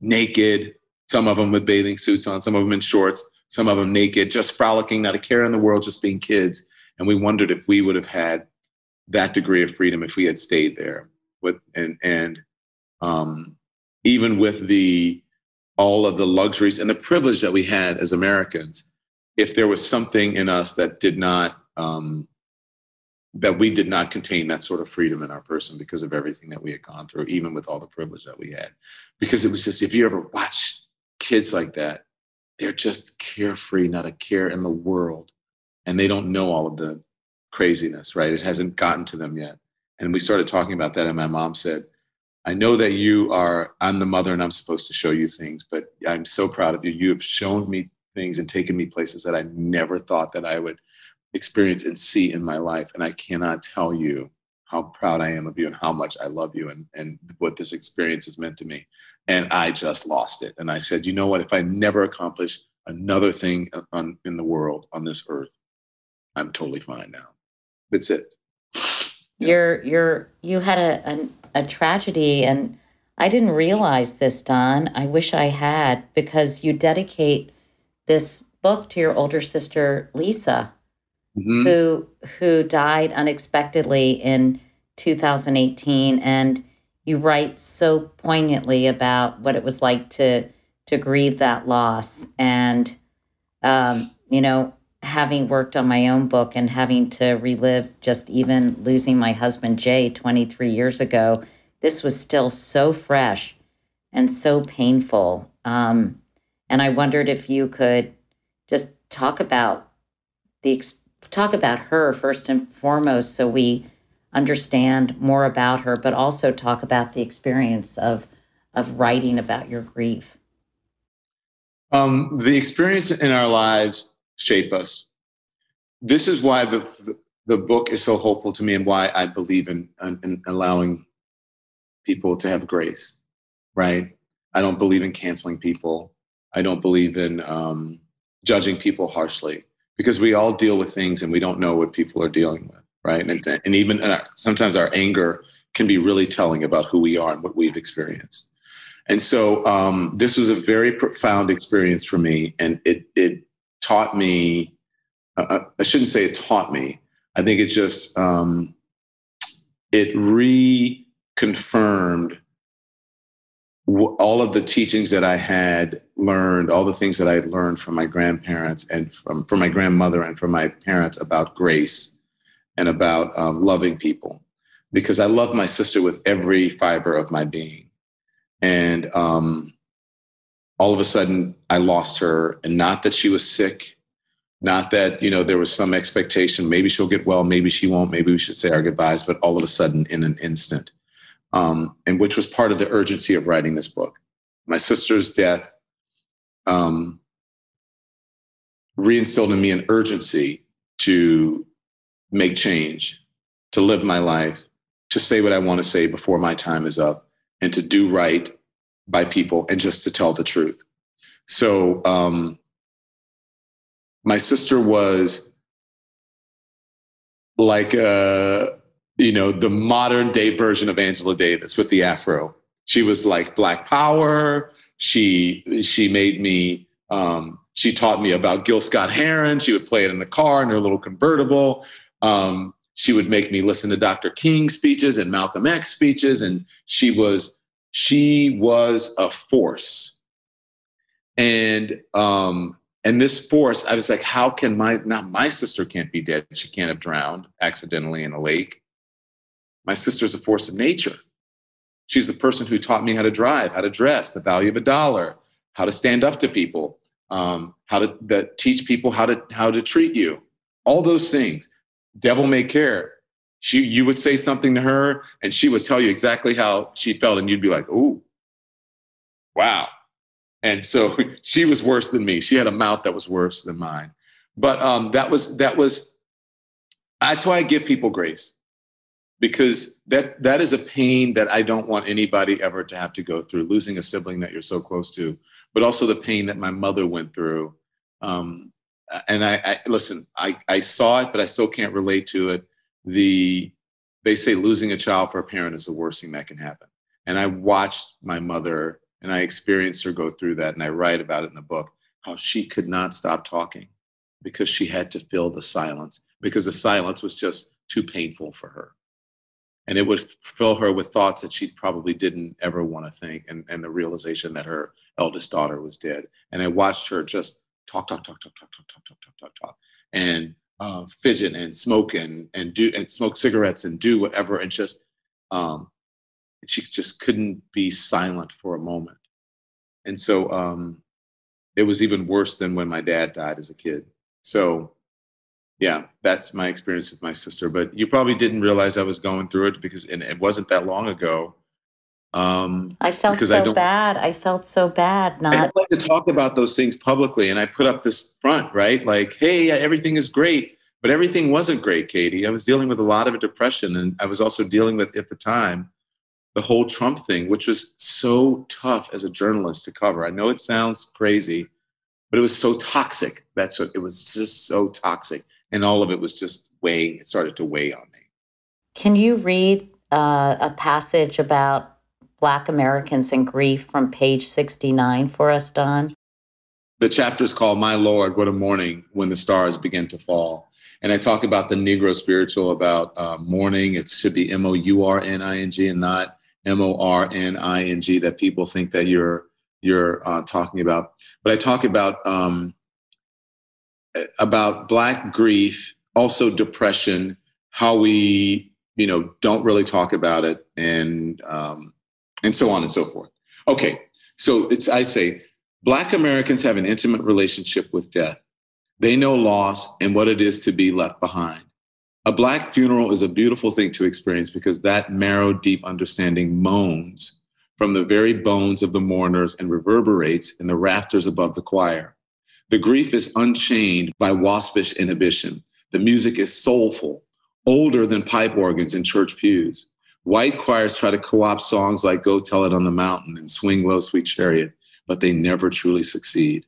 naked, some of them with bathing suits on, some of them in shorts, some of them naked, just frolicking, not a care in the world, just being kids. And we wondered if we would have had that degree of freedom if we had stayed there. With and and um, even with the all of the luxuries and the privilege that we had as Americans, if there was something in us that did not um, that we did not contain that sort of freedom in our person because of everything that we had gone through, even with all the privilege that we had. Because it was just, if you ever watch kids like that, they're just carefree, not a care in the world. And they don't know all of the craziness, right? It hasn't gotten to them yet. And we started talking about that. And my mom said, I know that you are, I'm the mother and I'm supposed to show you things, but I'm so proud of you. You have shown me things and taken me places that I never thought that I would experience and see in my life. And I cannot tell you how proud I am of you and how much I love you and, and what this experience has meant to me. And I just lost it. And I said, you know what? If I never accomplish another thing on, in the world on this earth, I'm totally fine now. That's it. You're you're you had a, a, a tragedy and I didn't realize this, Don. I wish I had because you dedicate this book to your older sister Lisa, mm-hmm. who who died unexpectedly in 2018, and you write so poignantly about what it was like to to grieve that loss, and um, you know, having worked on my own book and having to relive just even losing my husband Jay 23 years ago, this was still so fresh and so painful. Um, and I wondered if you could just talk about the talk about her first and foremost, so we understand more about her, but also talk about the experience of of writing about your grief. Um, the experience in our lives shape us. This is why the, the, book is so hopeful to me, and why I believe in, in, in allowing people to have grace. Right? I don't believe in canceling people. I don't believe in um, judging people harshly because we all deal with things and we don't know what people are dealing with, right? And, and even uh, sometimes our anger can be really telling about who we are and what we've experienced. And so um, this was a very profound experience for me, and it it taught me. Uh, uh I shouldn't say it taught me. I think it just um, it reconfirmed all of the teachings that I had learned, all the things that I had learned from my grandparents and from, from my grandmother and from my parents about grace and about um, loving people, because I love my sister with every fiber of my being. And um, all of a sudden, I lost her, and not that she was sick, not that you know there was some expectation. Maybe she'll get well, maybe she won't. Maybe we should say our goodbyes. But all of a sudden, in an instant, um, and which was part of the urgency of writing this book. My sister's death um, reinstilled in me an urgency to make change, to live my life, to say what I want to say before my time is up, and to do right by people and just to tell the truth. So, um, my sister was like a you know, the modern day version of Angela Davis with the afro. She was like Black Power. She she made me. Um, she taught me about Gil Scott Heron. She would play it in the car in her little convertible. Um, she would make me listen to Dr. King speeches and Malcolm X speeches, and she was she was a force. And um, and this force, I was like, how can my not my sister can't be dead? She can't have drowned accidentally in a lake. My sister's a force of nature. She's the person who taught me how to drive, how to dress, the value of a dollar, how to stand up to people, um, how to that teach people how to how to treat you. All those things. Devil may care. She, you would say something to her, and she would tell you exactly how she felt, and you'd be like, "Ooh, wow." And so she was worse than me. She had a mouth that was worse than mine. But um, that was that was. That's why I give people grace because that that is a pain that I don't want anybody ever to have to go through losing a sibling that you're so close to, but also the pain that my mother went through. Um, and I, I listen, I, I saw it, but I still can't relate to it. The they say losing a child for a parent is the worst thing that can happen. And I watched my mother and I experienced her go through that, and I write about it in the book how she could not stop talking because she had to fill the silence because the silence was just too painful for her and it would fill her with thoughts that she probably didn't ever want to think and, and the realization that her eldest daughter was dead and i watched her just talk talk talk talk talk talk talk talk talk talk talk and uh, fidget and smoke and, and do and smoke cigarettes and do whatever and just um, she just couldn't be silent for a moment and so um, it was even worse than when my dad died as a kid. So, yeah, that's my experience with my sister. But you probably didn't realize I was going through it because and it wasn't that long ago. Um, I felt so I bad. I felt so bad. I Not don't like to talk about those things publicly, and I put up this front, right? Like, hey, everything is great, but everything wasn't great, Katie. I was dealing with a lot of depression, and I was also dealing with at the time the whole Trump thing, which was so tough as a journalist to cover. I know it sounds crazy, but it was so toxic. That's what it was. Just so toxic, and all of it was just weighing. It started to weigh on me. Can you read uh, a passage about Black Americans and grief from page 69 for us, Don? the chapter is called My Lord, What a Morning When the Stars Begin to Fall. And I talk about the Negro spiritual, about uh, mourning. It should be M O U R N I N G and not M O R N I N G that people think that you're you're uh, talking about. But I talk about um, about Black grief, also depression, how we you know don't really talk about it, and um, and so on and so forth. Okay, so it's I say Black Americans have an intimate relationship with death. They know loss and what it is to be left behind. A Black funeral is a beautiful thing to experience because that marrow deep understanding moans from the very bones of the mourners and reverberates in the rafters above the choir. The grief is unchained by waspish inhibition. The music is soulful, older than pipe organs in church pews. White choirs try to co opt songs like Go Tell It on the Mountain and Swing Low, Sweet Chariot, but they never truly succeed.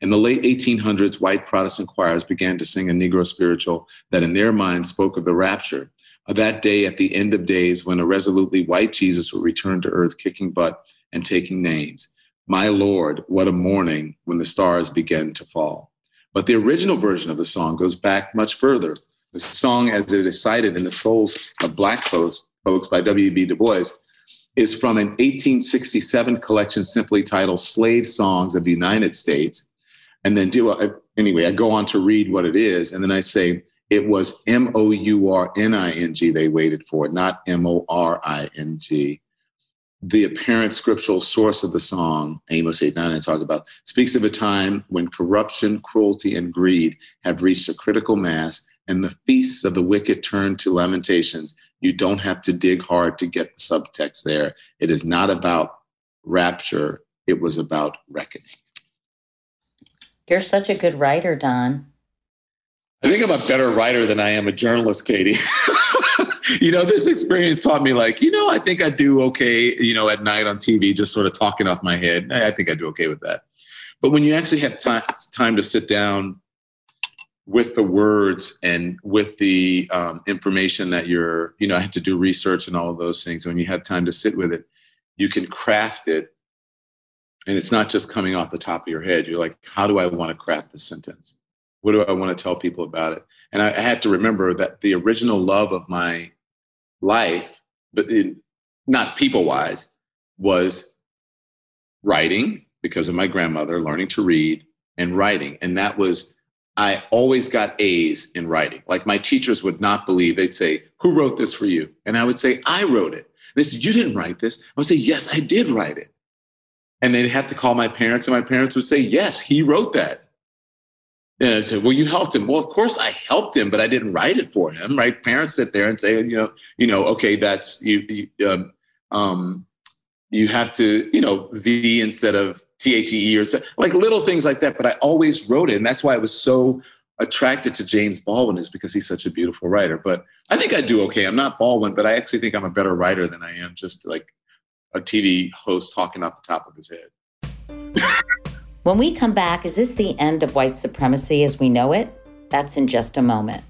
In the late 1800s, white Protestant choirs began to sing a Negro spiritual that, in their minds, spoke of the rapture of that day at the end of days when a resolutely white Jesus would return to earth, kicking butt and taking names. My Lord, what a morning when the stars begin to fall. But the original version of the song goes back much further. The song, as it is cited in the Souls of Black Folks, folks by W.B. Du Bois, is from an 1867 collection simply titled Slave Songs of the United States. And then do I, anyway, I go on to read what it is, and then I say it was M O U R N I N G they waited for, it, not M O R I N G. The apparent scriptural source of the song, Amos 8 9, I talk about, speaks of a time when corruption, cruelty, and greed have reached a critical mass, and the feasts of the wicked turn to lamentations. You don't have to dig hard to get the subtext there. It is not about rapture, it was about reckoning. You're such a good writer, Don. I think I'm a better writer than I am a journalist, Katie. you know, this experience taught me, like, you know, I think I do okay, you know, at night on TV, just sort of talking off my head. I think I do okay with that. But when you actually have time, time to sit down with the words and with the um, information that you're, you know, I had to do research and all of those things. When you have time to sit with it, you can craft it. And it's not just coming off the top of your head. You're like, how do I want to craft this sentence? What do I want to tell people about it? And I had to remember that the original love of my life, but it, not people wise, was writing because of my grandmother, learning to read and writing. And that was, I always got A's in writing. Like my teachers would not believe, they'd say, Who wrote this for you? And I would say, I wrote it. They said, You didn't write this. I would say, Yes, I did write it. And they'd have to call my parents, and my parents would say, Yes, he wrote that. And I said, "Well, you helped him." Well, of course I helped him, but I didn't write it for him. Right? Parents sit there and say, "You know, you know, okay, that's you. you um, um, you have to, you know, V instead of T H E or so, like little things like that." But I always wrote it, and that's why I was so attracted to James Baldwin is because he's such a beautiful writer. But I think I do okay. I'm not Baldwin, but I actually think I'm a better writer than I am just like a TV host talking off the top of his head. When we come back, is this the end of white supremacy as we know it? That's in just a moment.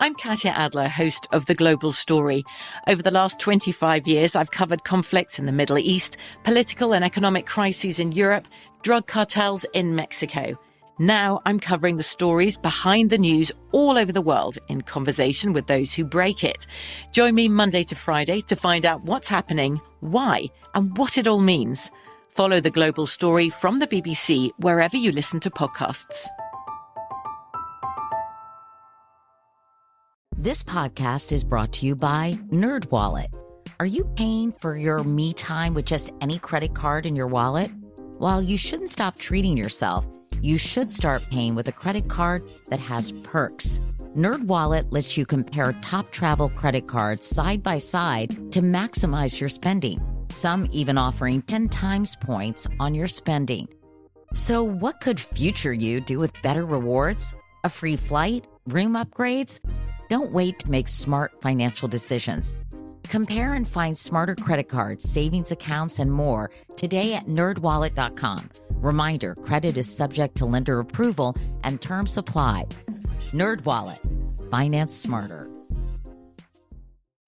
I'm Katya Adler, host of The Global Story. Over the last 25 years, I've covered conflicts in the Middle East, political and economic crises in Europe, drug cartels in Mexico. Now I'm covering the stories behind the news all over the world in conversation with those who break it. Join me Monday to Friday to find out what's happening, why, and what it all means. Follow The Global Story from the BBC wherever you listen to podcasts. This podcast is brought to you by NerdWallet. Are you paying for your me time with just any credit card in your wallet? While you shouldn't stop treating yourself, you should start paying with a credit card that has perks. NerdWallet lets you compare top travel credit cards side by side to maximize your spending. Some even offering 10 times points on your spending. So, what could future you do with better rewards? A free flight? Room upgrades? Don't wait to make smart financial decisions. Compare and find smarter credit cards, savings accounts, and more today at nerdwallet.com. Reminder credit is subject to lender approval and terms apply. NerdWallet, finance smarter.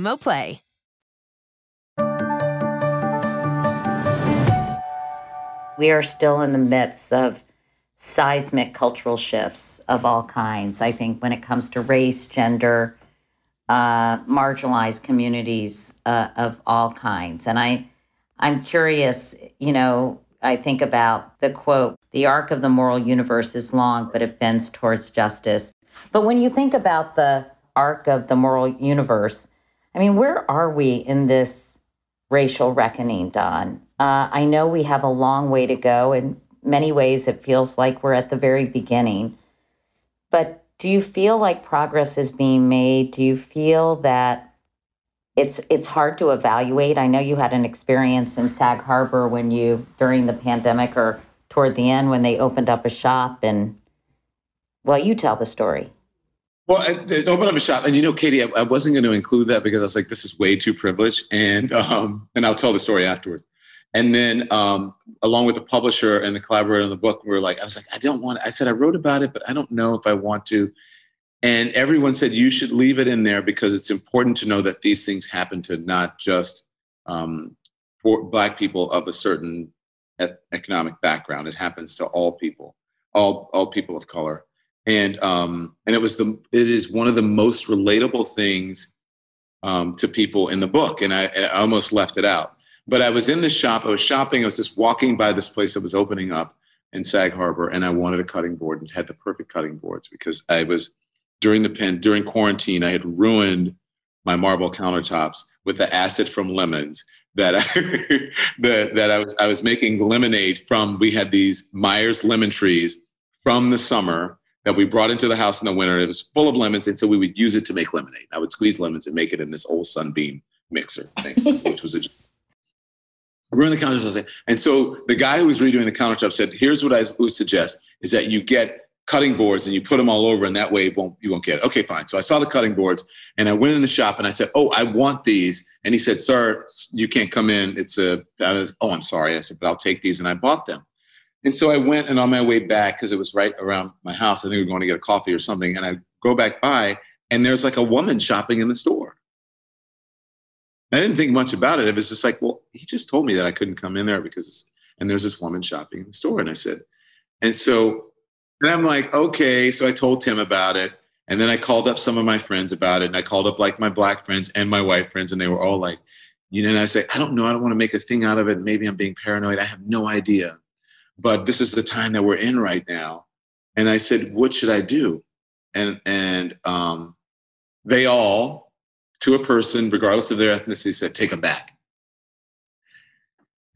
Play. We are still in the midst of seismic cultural shifts of all kinds. I think when it comes to race, gender, uh, marginalized communities uh, of all kinds, and I, I'm curious. You know, I think about the quote: "The arc of the moral universe is long, but it bends towards justice." But when you think about the arc of the moral universe, I mean, where are we in this racial reckoning, Don? Uh, I know we have a long way to go. In many ways, it feels like we're at the very beginning. But do you feel like progress is being made? Do you feel that it's it's hard to evaluate? I know you had an experience in Sag Harbor when you during the pandemic or toward the end when they opened up a shop and well, you tell the story. Well, there's open up a shop, and you know, Katie, I, I wasn't going to include that because I was like, this is way too privileged, and um, and I'll tell the story afterwards. And then, um, along with the publisher and the collaborator on the book, we were like, I was like, I don't want. I said I wrote about it, but I don't know if I want to. And everyone said you should leave it in there because it's important to know that these things happen to not just um, Black people of a certain economic background. It happens to all people, all all people of color and um, and it was the it is one of the most relatable things um, to people in the book, and I, I, almost left it out. But I was in the shop. I was shopping. I was just walking by this place that was opening up in Sag Harbor, and I wanted a cutting board and had the perfect cutting boards because I was during the pen during quarantine. I had ruined my marble countertops with the acid from lemons that I, that, that I was I was making lemonade from. We had these Myers lemon trees from the summer that we brought into the house in the winter. It was full of lemons, and so we would use it to make lemonade. I would squeeze lemons and make it in this old Sunbeam mixer thing, which was a ruin the countertop. And so the guy who was redoing the countertop said, "Here's what I would suggest: is that you get cutting boards and you put them all over, and that way it won't you won't get it." Okay, fine. So I saw the cutting boards, and I went in the shop and I said, "Oh, I want these." And he said, "Sir, you can't come in. It's a." Was, "Oh, I'm sorry." I said, "But I'll take these," and I bought them. And so I went and on my way back, because it was right around my house, I think we were going to get a coffee or something. And I go back by, and there's like a woman shopping in the store. I didn't think much about it. It was just like, well, he just told me that I couldn't come in there because, and there's this woman shopping in the store. And I said, and so, and I'm like, okay. So I told Tim about it. And then I called up some of my friends about it. And I called up like my black friends and my white friends. And they were all like, you know, and I say, I don't know. I don't want to make a thing out of it. Maybe I'm being paranoid. I have no idea but this is the time that we're in right now. And I said, what should I do? And and um, they all, to a person, regardless of their ethnicity, said, take them back.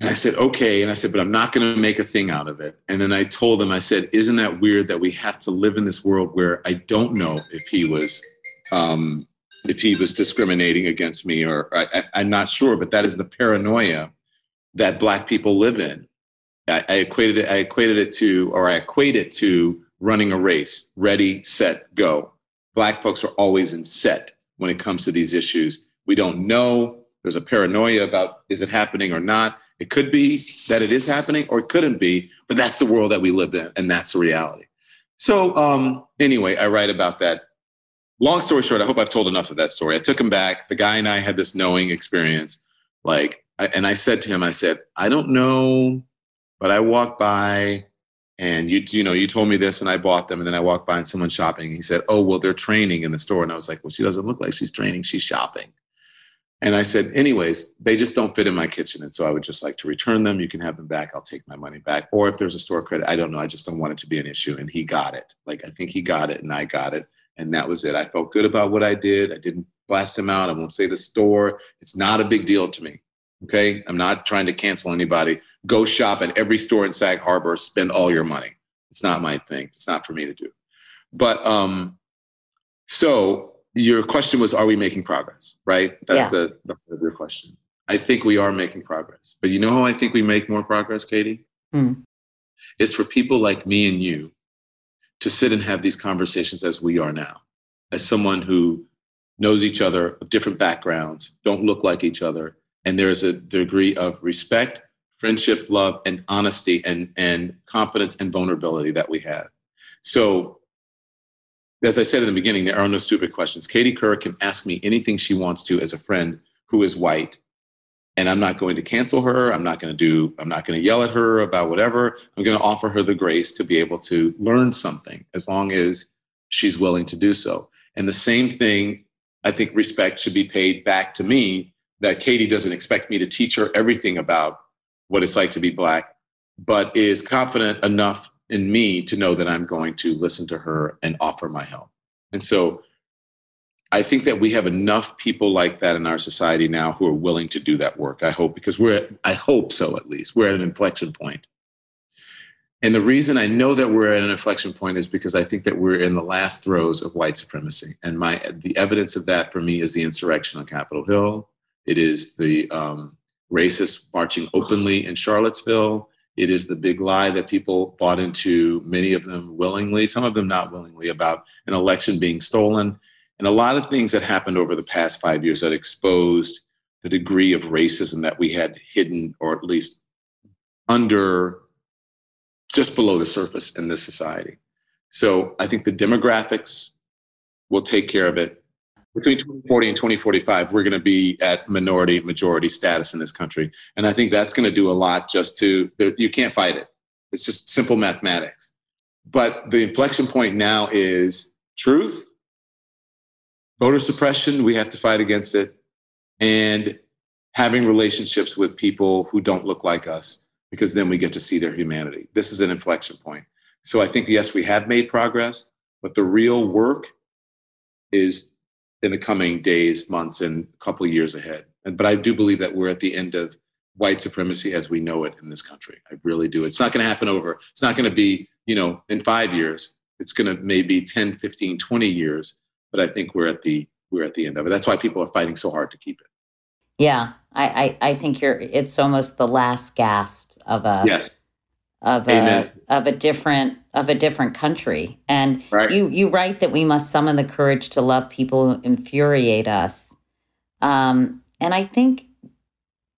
And I said, okay. And I said, but I'm not going to make a thing out of it. And then I told them, I said, isn't that weird that we have to live in this world where I don't know if he was, um, if he was discriminating against me, or I, I'm not sure. But that is the paranoia that Black people live in. I, I equated it. I equated it to, or I equate it to running a race. Ready, set, go. Black folks are always in set when it comes to these issues. We don't know. There's a paranoia about is it happening or not. It could be that it is happening, or it couldn't be. But that's the world that we live in, and that's the reality. So um, anyway, I write about that long story short, I hope I've told enough of that story. I took him back. The guy and I had this knowing experience. Like, and I said to him, I said, I don't know, but I walked by and you, you know, you told me this and I bought them. And then I walked by and someone's shopping. He said, Oh, well, they're training in the store. And I was like, Well, she doesn't look like she's training. She's shopping. And I said, anyways, they just don't fit in my kitchen. And so I would just like to return them. You can have them back. I'll take my money back. Or if there's a store credit, I don't know. I just don't want it to be an issue. And he got it. Like, I think he got it and I got it and that was it. I felt good about what I did. I didn't blast him out. I won't say the store. It's not a big deal to me. Okay. I'm not trying to cancel anybody. Go shop at every store in Sag Harbor, spend all your money. It's not my thing. It's not for me to do. But um, so your question was, are we making progress? Right? That's yeah. the, the part of your question. I think we are making progress. But you know how I think we make more progress, Katie? Hmm. It's for people like me and you to sit and have these conversations as we are now, as someone who knows each other of different backgrounds, don't look like each other, and there's a degree of respect, friendship, love, and honesty, and and confidence and vulnerability that we have. So, as I said in the beginning, there are no stupid questions. Katie Couric can ask me anything she wants to as a friend who is white and I'm not going to cancel her. I'm not going to do, I'm not going to yell at her about whatever. I'm going to offer her the grace to be able to learn something as long as she's willing to do so. And the same thing, I think respect should be paid back to me that Katie doesn't expect me to teach her everything about what it's like to be Black, but is confident enough in me to know that I'm going to listen to her and offer my help. And so I think that we have enough people like that in our society now who are willing to do that work. I hope because we're at, I hope so at least. We're at an inflection point. And the reason I know that we're at an inflection point is because I think that we're in the last throes of white supremacy. And my the evidence of that for me is the insurrection on Capitol Hill. It is the um, racists marching openly in Charlottesville. It is the big lie that people bought into, many of them willingly, some of them not willingly, about an election being stolen and a lot of things that happened over the past five years that exposed the degree of racism that we had hidden or at least under just below the surface in this society. So I think the demographics will take care of it. Between 2040 and 2045, we're going to be at minority majority status in this country. And I think that's going to do a lot just to, you can't fight it. It's just simple mathematics. But the inflection point now is truth voter suppression, we have to fight against it, and having relationships with people who don't look like us, because then we get to see their humanity. This is an inflection point. So I think, yes, we have made progress, but the real work is in the coming days, months, and a couple of years ahead. And, but I do believe that we're at the end of white supremacy as we know it in this country. I really do. It's not going to happen over. It's not going to be, you know, in five years. It's going to maybe 10, 15, 20 years but I think we're at the we're at the end of it. That's why people are fighting so hard to keep it. Yeah, I I, I think you're. It's almost the last gasp of a yes. Of Amen. a of a different of a different country. And right. you you write that we must summon the courage to love people who infuriate us. Um, and I think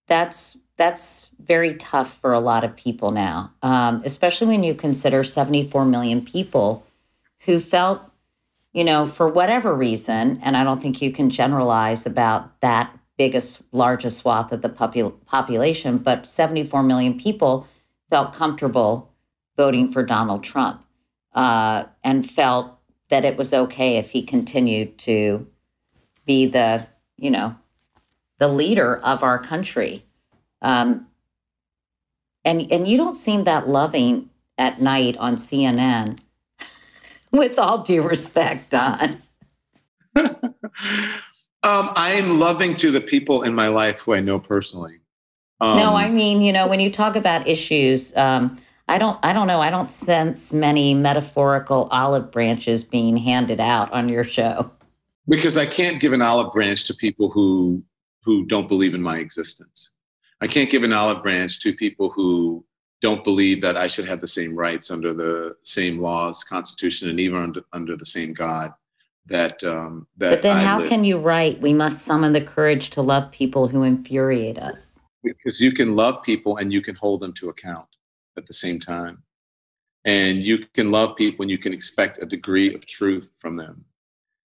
that's that's very tough for a lot of people now, um, especially when you consider 74 million people who felt you know, for whatever reason, and I don't think you can generalize about that biggest, largest swath of the popul- population, but 74 million people felt comfortable voting for Donald Trump uh, and felt that it was okay if he continued to be the, you know, the leader of our country. Um, and and you don't seem that loving at night on CNN with all due respect, Don. um, I am loving to the people in my life who I know personally. Um, no, I mean, you know, when you talk about issues, um, I don't, I don't know, I don't sense many metaphorical olive branches being handed out on your show. Because I can't give an olive branch to people who who don't believe in my existence. I can't give an olive branch to people who don't believe that I should have the same rights under the same laws, constitution, and even under, under the same God. That um, that. But then, I how live. can you write? We must summon the courage to love people who infuriate us. Because you can love people and you can hold them to account at the same time, and you can love people and you can expect a degree of truth from them.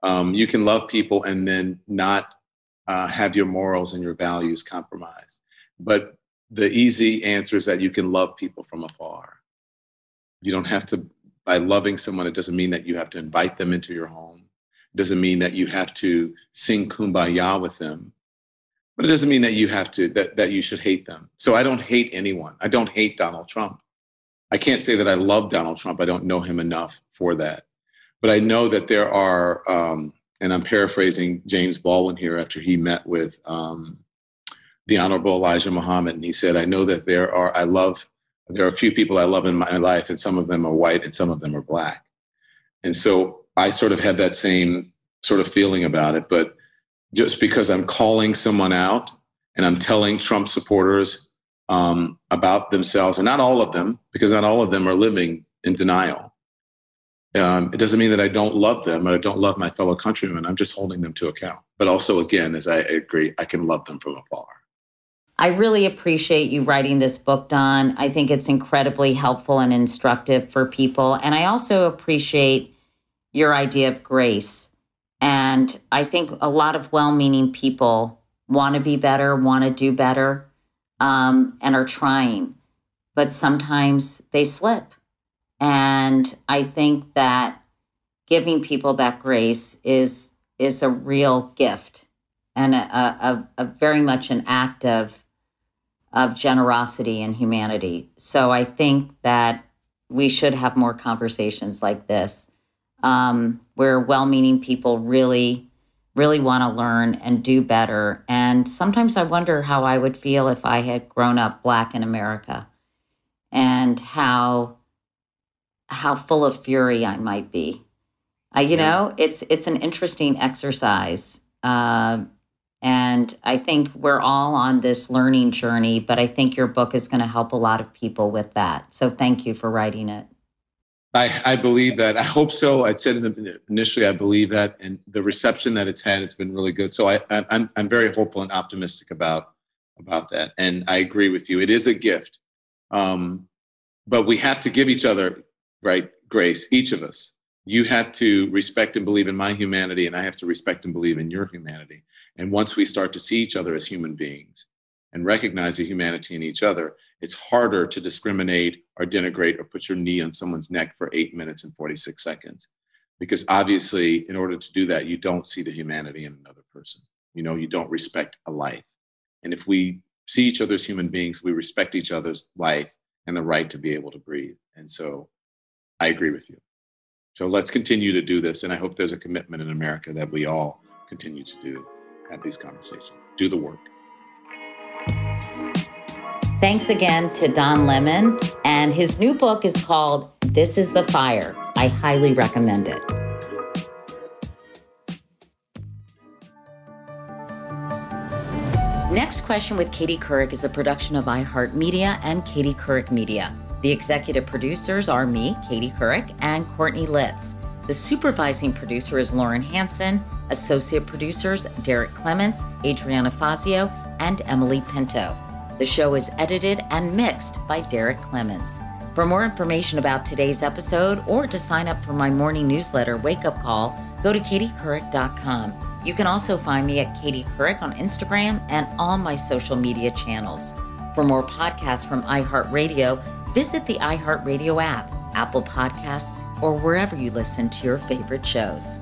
Um, you can love people and then not uh, have your morals and your values compromised. But the easy answer is that you can love people from afar. You don't have to, by loving someone, it doesn't mean that you have to invite them into your home. It doesn't mean that you have to sing kumbaya with them. But it doesn't mean that you have to, that, that you should hate them. So I don't hate anyone. I don't hate Donald Trump. I can't say that I love Donald Trump. I don't know him enough for that. But I know that there are, um, and I'm paraphrasing James Baldwin here after he met with um, the Honorable Elijah Muhammad, and he said, "I know that there are. I love. There are a few people I love in my life, and some of them are white, and some of them are black." And so I sort of had that same sort of feeling about it. But just because I'm calling someone out and I'm telling Trump supporters um, about themselves, and not all of them, because not all of them are living in denial. Um, it doesn't mean that I don't love them or I don't love my fellow countrymen. I'm just holding them to account. But also, again, as I agree, I can love them from afar. I really appreciate you writing this book, Don. I think it's incredibly helpful and instructive for people. And I also appreciate your idea of grace. And I think a lot of well meaning people want to be better, want to do better, um, and are trying. But sometimes they slip. And I think that giving people that grace is is a real gift and a, a, a very much an act of of generosity and humanity. So I think that we should have more conversations like this, um, where well-meaning people really, really want to learn and do better. And sometimes I wonder how I would feel if I had grown up black in America, and how how full of fury I might be. Uh, you know, it's it's an interesting exercise. Uh, and I think we're all on this learning journey, but I think your book is going to help a lot of people with that. So thank you for writing it. I, I believe that. I hope so. I said initially, I believe that, and the reception that it's had, it's been really good. So I, I'm, I'm very hopeful and optimistic about about that. And I agree with you. It is a gift, um, but we have to give each other right grace. Each of us. You have to respect and believe in my humanity, and I have to respect and believe in your humanity. And once we start to see each other as human beings and recognize the humanity in each other, it's harder to discriminate or denigrate or put your knee on someone's neck for eight minutes and 46 seconds. Because obviously, in order to do that, you don't see the humanity in another person. You know, you don't respect a life. And if we see each other as human beings, we respect each other's life and the right to be able to breathe. And so I agree with you. So let's continue to do this. And I hope there's a commitment in America that we all continue to do have these conversations. Do the work. Thanks again to Don Lemon. And his new book is called This is the Fire. I highly recommend it. Next Question with Katie Couric is a production of iHeartMedia and Katie Couric Media. The executive producers are me, Katie Couric, and Courtney Litz. The supervising producer is Lauren Hanson. Associate producers Derek Clements, Adriana Fazio, and Emily Pinto. The show is edited and mixed by Derek Clements. For more information about today's episode or to sign up for my morning newsletter, Wake Up Call, go to katiecouric.com. You can also find me at Katie Couric on Instagram and all my social media channels. For more podcasts from iHeartRadio, visit the iHeartRadio app, Apple Podcasts, or wherever you listen to your favorite shows.